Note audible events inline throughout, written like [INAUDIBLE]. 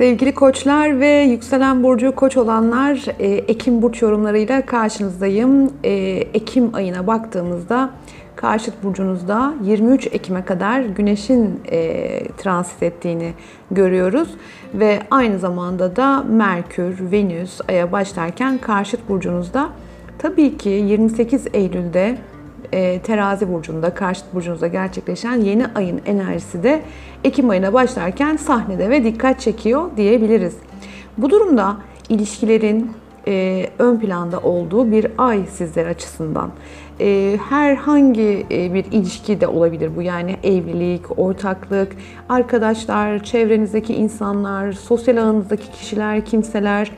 Sevgili koçlar ve yükselen burcu koç olanlar e, Ekim burç yorumlarıyla karşınızdayım. E, Ekim ayına baktığımızda karşıt burcunuzda 23 Ekim'e kadar Güneş'in e, transit ettiğini görüyoruz. Ve aynı zamanda da Merkür, Venüs, Ay'a başlarken karşıt burcunuzda tabii ki 28 Eylül'de e, terazi burcunda, karşıt burcunuzda gerçekleşen yeni ayın enerjisi de Ekim ayına başlarken sahnede ve dikkat çekiyor diyebiliriz. Bu durumda ilişkilerin e, ön planda olduğu bir ay sizler açısından. E, herhangi bir ilişki de olabilir bu yani evlilik, ortaklık, arkadaşlar, çevrenizdeki insanlar, sosyal alanınızdaki kişiler, kimseler,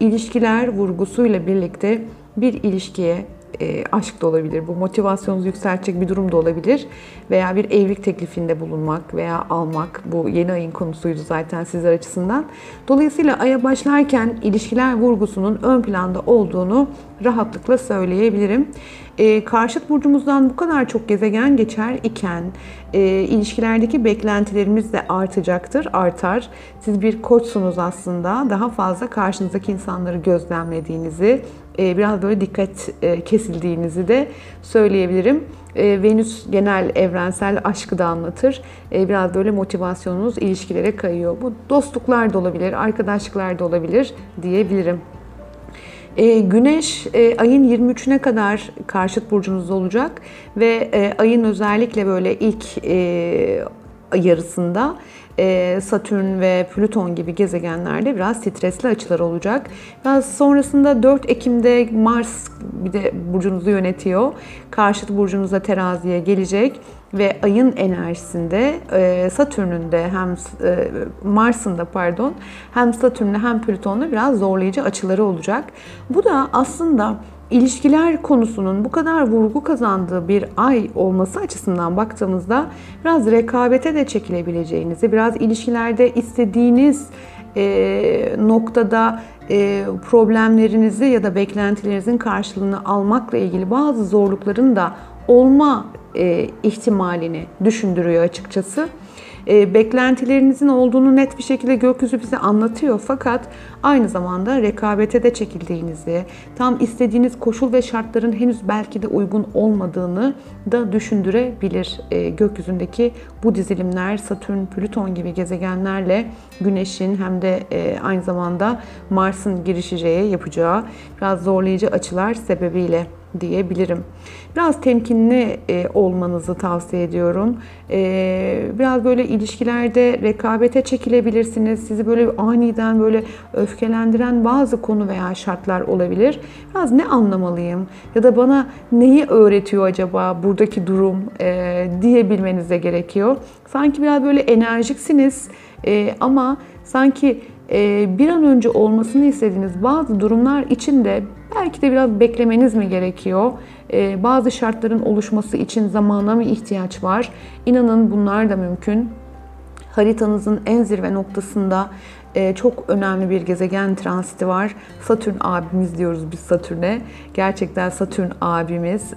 ilişkiler vurgusuyla birlikte bir ilişkiye e, aşk da olabilir. Bu motivasyonunuzu yükseltecek bir durum da olabilir. Veya bir evlilik teklifinde bulunmak veya almak. Bu yeni ayın konusuydu zaten sizler açısından. Dolayısıyla aya başlarken ilişkiler vurgusunun ön planda olduğunu rahatlıkla söyleyebilirim. E, karşıt burcumuzdan bu kadar çok gezegen geçer iken e, ilişkilerdeki beklentilerimiz de artacaktır, artar. Siz bir koçsunuz aslında. Daha fazla karşınızdaki insanları gözlemlediğinizi, biraz böyle dikkat e, kesildiğinizi de söyleyebilirim. E, Venüs genel evrensel aşkı da anlatır. Biraz böyle motivasyonunuz ilişkilere kayıyor. Bu dostluklar da olabilir, arkadaşlıklar da olabilir diyebilirim. Güneş ayın 23'üne kadar karşıt burcunuzda olacak ve ayın özellikle böyle ilk yarısında e, Satürn ve Plüton gibi gezegenlerde biraz stresli açılar olacak. Biraz sonrasında 4 Ekim'de Mars bir de burcunuzu yönetiyor. Karşıt burcunuza teraziye gelecek ve ayın enerjisinde e, Satürn'ün de hem e, Mars'ın da pardon hem Satürn'le hem Plüton'la biraz zorlayıcı açıları olacak. Bu da aslında ilişkiler konusunun bu kadar vurgu kazandığı bir ay olması açısından baktığımızda biraz rekabete de çekilebileceğinizi, biraz ilişkilerde istediğiniz e, noktada e, problemlerinizi ya da beklentilerinizin karşılığını almakla ilgili bazı zorlukların da olma e, ihtimalini düşündürüyor açıkçası e, beklentilerinizin olduğunu net bir şekilde gökyüzü bize anlatıyor. Fakat aynı zamanda rekabete de çekildiğinizi, tam istediğiniz koşul ve şartların henüz belki de uygun olmadığını da düşündürebilir. E, gökyüzündeki bu dizilimler Satürn, Plüton gibi gezegenlerle Güneş'in hem de e, aynı zamanda Mars'ın girişeceği, yapacağı biraz zorlayıcı açılar sebebiyle diyebilirim. Biraz temkinli e, olmanızı tavsiye ediyorum. E, biraz böyle ilişkilerde rekabete çekilebilirsiniz. Sizi böyle aniden böyle öfkelendiren bazı konu veya şartlar olabilir. Biraz ne anlamalıyım ya da bana neyi öğretiyor acaba buradaki durum e, diyebilmenize gerekiyor. Sanki biraz böyle enerjiksiniz ama sanki bir an önce olmasını istediğiniz bazı durumlar için de belki de biraz beklemeniz mi gerekiyor? Bazı şartların oluşması için zamana mı ihtiyaç var? İnanın bunlar da mümkün. Haritanızın en zirve noktasında çok önemli bir gezegen transiti var. Satürn abimiz diyoruz biz Satürn'e. Gerçekten Satürn abimiz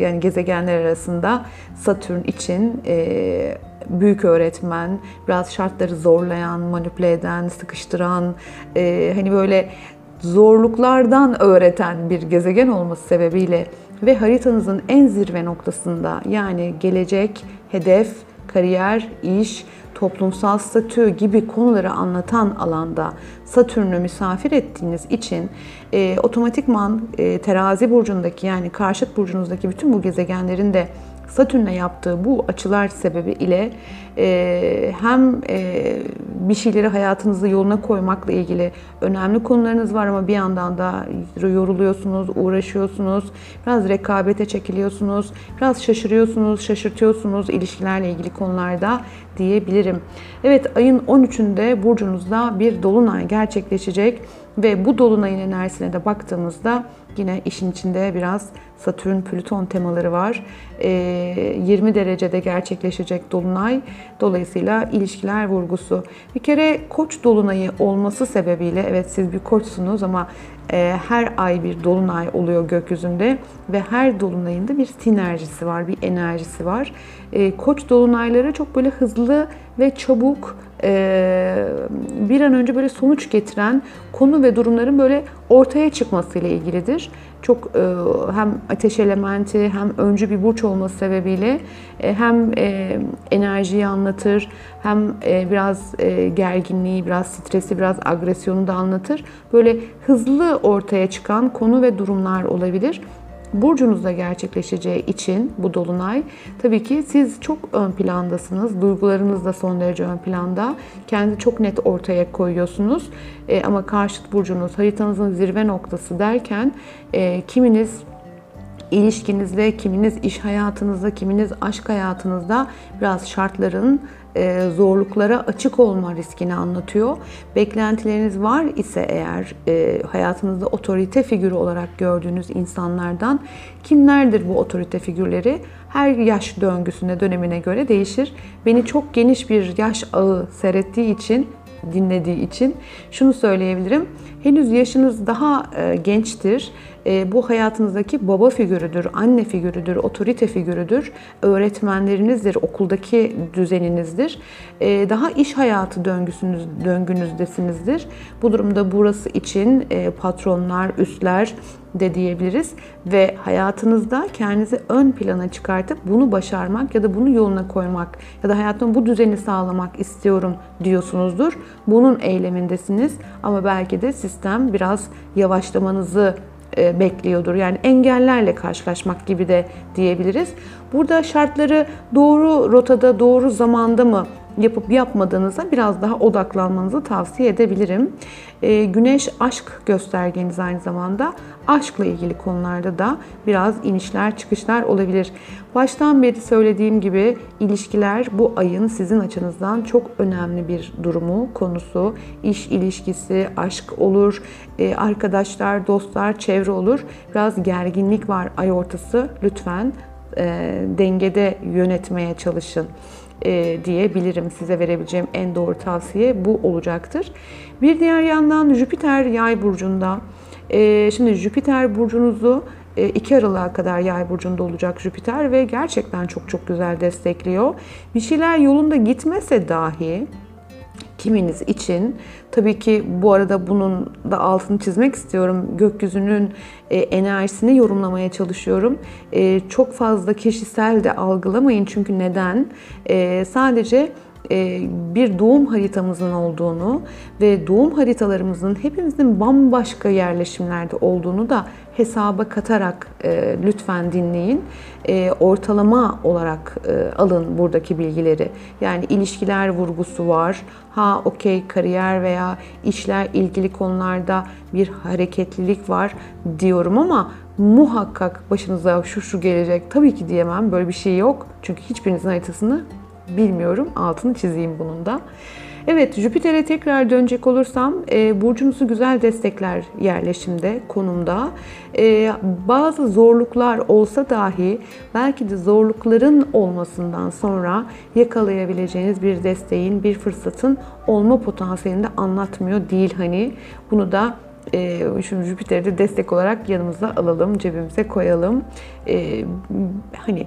yani gezegenler arasında Satürn için büyük öğretmen, biraz şartları zorlayan, manipüle eden, sıkıştıran, e, hani böyle zorluklardan öğreten bir gezegen olması sebebiyle ve haritanızın en zirve noktasında yani gelecek, hedef, kariyer, iş, toplumsal statü gibi konuları anlatan alanda Satürn'ü misafir ettiğiniz için e, otomatikman e, terazi burcundaki yani karşıt burcunuzdaki bütün bu gezegenlerin de Satürn'le yaptığı bu açılar sebebi ile e, hem e, bir şeyleri hayatınızı yoluna koymakla ilgili önemli konularınız var ama bir yandan da yoruluyorsunuz, uğraşıyorsunuz, biraz rekabete çekiliyorsunuz, biraz şaşırıyorsunuz, şaşırtıyorsunuz ilişkilerle ilgili konularda diyebilirim. Evet ayın 13'ünde burcunuzda bir dolunay gerçekleşecek ve bu dolunayın enerjisine de baktığımızda yine işin içinde biraz Satürn, Plüton temaları var. 20 ee, derecede gerçekleşecek dolunay. Dolayısıyla ilişkiler vurgusu. Bir kere koç dolunayı olması sebebiyle evet siz bir koçsunuz ama e, her ay bir dolunay oluyor gökyüzünde ve her dolunayında bir sinerjisi var, bir enerjisi var. E, koç dolunayları çok böyle hızlı ve çabuk e, bir an önce böyle sonuç getiren konu ve durumların böyle ortaya çıkmasıyla ilgilidir. Çok e, hem ateş elementi hem öncü bir burç olması sebebiyle e, hem e, enerjiyi anlatır hem biraz gerginliği, biraz stresi, biraz agresyonu da anlatır. Böyle hızlı ortaya çıkan konu ve durumlar olabilir burcunuzda gerçekleşeceği için bu dolunay tabii ki siz çok ön plandasınız. Duygularınız da son derece ön planda. Kendi çok net ortaya koyuyorsunuz. E, ama karşıt burcunuz haritanızın zirve noktası derken e, kiminiz ilişkinizde, kiminiz iş hayatınızda, kiminiz aşk hayatınızda biraz şartların e, zorluklara açık olma riskini anlatıyor. Beklentileriniz var ise eğer e, hayatınızda otorite figürü olarak gördüğünüz insanlardan kimlerdir bu otorite figürleri? Her yaş döngüsüne, dönemine göre değişir. Beni çok geniş bir yaş ağı seyrettiği için dinlediği için şunu söyleyebilirim. Henüz yaşınız daha e, gençtir. E, bu hayatınızdaki baba figürüdür, anne figürüdür, otorite figürüdür, öğretmenlerinizdir, okuldaki düzeninizdir. E, daha iş hayatı döngüsünüz, döngünüzdesinizdir. Bu durumda burası için patronlar, üstler, de diyebiliriz ve hayatınızda kendinizi ön plana çıkartıp bunu başarmak ya da bunu yoluna koymak ya da hayatımda bu düzeni sağlamak istiyorum diyorsunuzdur. Bunun eylemindesiniz ama belki de sistem biraz yavaşlamanızı e, bekliyordur. Yani engellerle karşılaşmak gibi de diyebiliriz. Burada şartları doğru rotada, doğru zamanda mı yapıp yapmadığınıza biraz daha odaklanmanızı tavsiye edebilirim. E, güneş aşk göstergeniz aynı zamanda. Aşkla ilgili konularda da biraz inişler çıkışlar olabilir. Baştan beri söylediğim gibi ilişkiler bu ayın sizin açınızdan çok önemli bir durumu, konusu. İş ilişkisi, aşk olur, e, arkadaşlar, dostlar, çevre olur. Biraz gerginlik var ay ortası. Lütfen e, dengede yönetmeye çalışın e, diyebilirim. Size verebileceğim en doğru tavsiye bu olacaktır. Bir diğer yandan Jüpiter yay burcunda. E, şimdi Jüpiter burcunuzu 2 Aralık'a kadar yay burcunda olacak Jüpiter ve gerçekten çok çok güzel destekliyor. Bir şeyler yolunda gitmese dahi kiminiz için. Tabii ki bu arada bunun da altını çizmek istiyorum. Gökyüzünün e, enerjisini yorumlamaya çalışıyorum. E, çok fazla kişisel de algılamayın çünkü neden? E, sadece bir doğum haritamızın olduğunu ve doğum haritalarımızın hepimizin bambaşka yerleşimlerde olduğunu da hesaba katarak e, lütfen dinleyin. E, ortalama olarak alın buradaki bilgileri. Yani ilişkiler vurgusu var. Ha okey kariyer veya işler ilgili konularda bir hareketlilik var diyorum ama muhakkak başınıza şu şu gelecek tabii ki diyemem. Böyle bir şey yok. Çünkü hiçbirinizin haritasını bilmiyorum. Altını çizeyim bunun da. Evet, Jüpiter'e tekrar dönecek olursam, e, burcunuzu güzel destekler yerleşimde, konumda. E, bazı zorluklar olsa dahi belki de zorlukların olmasından sonra yakalayabileceğiniz bir desteğin, bir fırsatın olma potansiyelini de anlatmıyor değil hani. Bunu da e, şu Jüpiter'i de destek olarak yanımıza alalım, cebimize koyalım. E, hani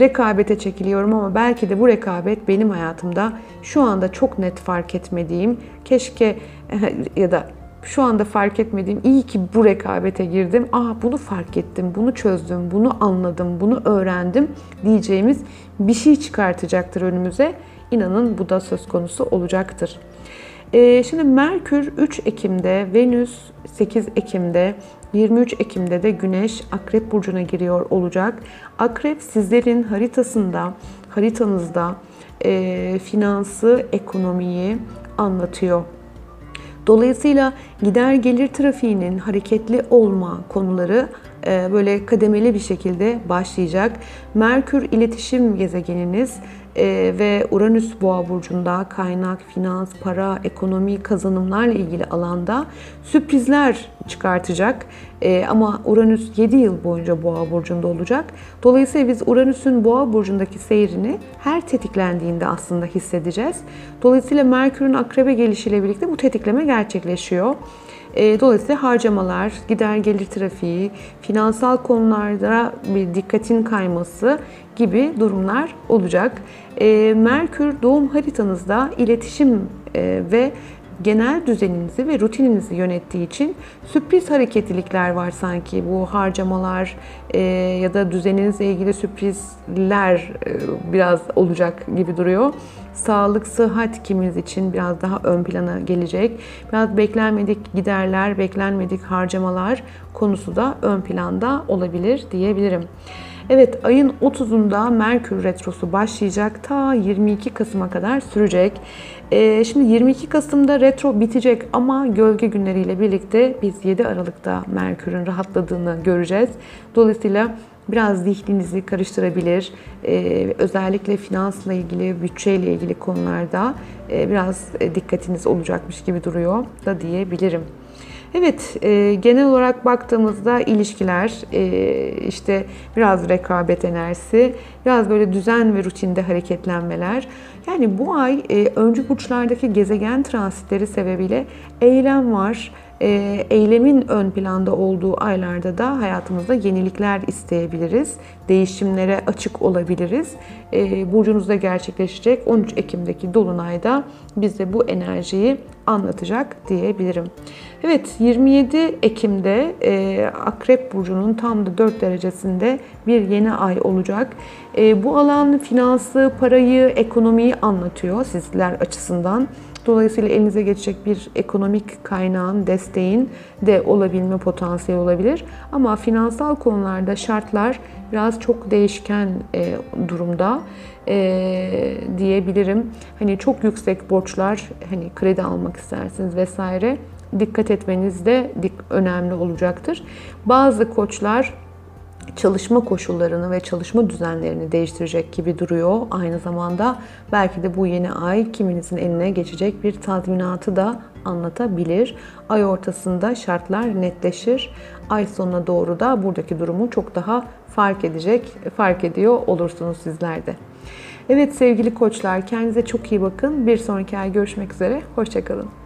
rekabete çekiliyorum ama belki de bu rekabet benim hayatımda şu anda çok net fark etmediğim, keşke [LAUGHS] ya da şu anda fark etmediğim iyi ki bu rekabete girdim. Aa bunu fark ettim, bunu çözdüm, bunu anladım, bunu öğrendim diyeceğimiz bir şey çıkartacaktır önümüze. İnanın bu da söz konusu olacaktır. Ee, şimdi Merkür 3 Ekim'de, Venüs 8 Ekim'de, 23 Ekim'de de Güneş Akrep Burcu'na giriyor olacak. Akrep sizlerin haritasında, haritanızda e, finansı, ekonomiyi anlatıyor. Dolayısıyla gider gelir trafiğinin hareketli olma konuları böyle kademeli bir şekilde başlayacak. Merkür iletişim gezegeniniz e, ve Uranüs Boğa burcunda kaynak, finans, para, ekonomi, kazanımlarla ilgili alanda sürprizler çıkartacak. E, ama Uranüs 7 yıl boyunca Boğa burcunda olacak. Dolayısıyla biz Uranüs'ün Boğa burcundaki seyrini her tetiklendiğinde aslında hissedeceğiz. Dolayısıyla Merkür'ün Akrebe gelişiyle birlikte bu tetikleme gerçekleşiyor. E, dolayısıyla harcamalar, gider gelir trafiği, finansal konularda bir dikkatin kayması gibi durumlar olacak. E, Merkür doğum haritanızda iletişim e, ve genel düzeninizi ve rutininizi yönettiği için sürpriz hareketlilikler var sanki. Bu harcamalar e, ya da düzeninizle ilgili sürprizler e, biraz olacak gibi duruyor. Sağlık, sıhhat kiminiz için biraz daha ön plana gelecek. Biraz beklenmedik giderler, beklenmedik harcamalar konusu da ön planda olabilir diyebilirim. Evet ayın 30'unda Merkür Retrosu başlayacak. Ta 22 Kasım'a kadar sürecek. Ee, şimdi 22 Kasım'da retro bitecek ama gölge günleriyle birlikte biz 7 Aralık'ta Merkür'ün rahatladığını göreceğiz. Dolayısıyla biraz zihninizi karıştırabilir. Ee, özellikle finansla ilgili, bütçeyle ilgili konularda e, biraz dikkatiniz olacakmış gibi duruyor da diyebilirim. Evet, e, genel olarak baktığımızda ilişkiler, e, işte biraz rekabet enerjisi, biraz böyle düzen ve rutinde hareketlenmeler. Yani bu ay e, öncü burçlardaki gezegen transitleri sebebiyle eylem var. E, eylemin ön planda olduğu aylarda da hayatımızda yenilikler isteyebiliriz. Değişimlere açık olabiliriz. E, burcunuzda gerçekleşecek 13 Ekim'deki Dolunay'da bize bu enerjiyi anlatacak diyebilirim. Evet 27 Ekim'de e, Akrep Burcu'nun tam da 4 derecesinde bir yeni ay olacak. E, bu alan finansı, parayı, ekonomiyi anlatıyor sizler açısından. Dolayısıyla elinize geçecek bir ekonomik kaynağın, desteğin de olabilme potansiyeli olabilir. Ama finansal konularda şartlar biraz çok değişken e, durumda e, diyebilirim. Hani çok yüksek borçlar, hani kredi almak istersiniz vesaire dikkat etmeniz de önemli olacaktır. Bazı koçlar çalışma koşullarını ve çalışma düzenlerini değiştirecek gibi duruyor. Aynı zamanda belki de bu yeni ay kiminizin eline geçecek bir tazminatı da anlatabilir. Ay ortasında şartlar netleşir. Ay sonuna doğru da buradaki durumu çok daha fark edecek, fark ediyor olursunuz sizler de. Evet sevgili koçlar kendinize çok iyi bakın. Bir sonraki ay görüşmek üzere. Hoşçakalın.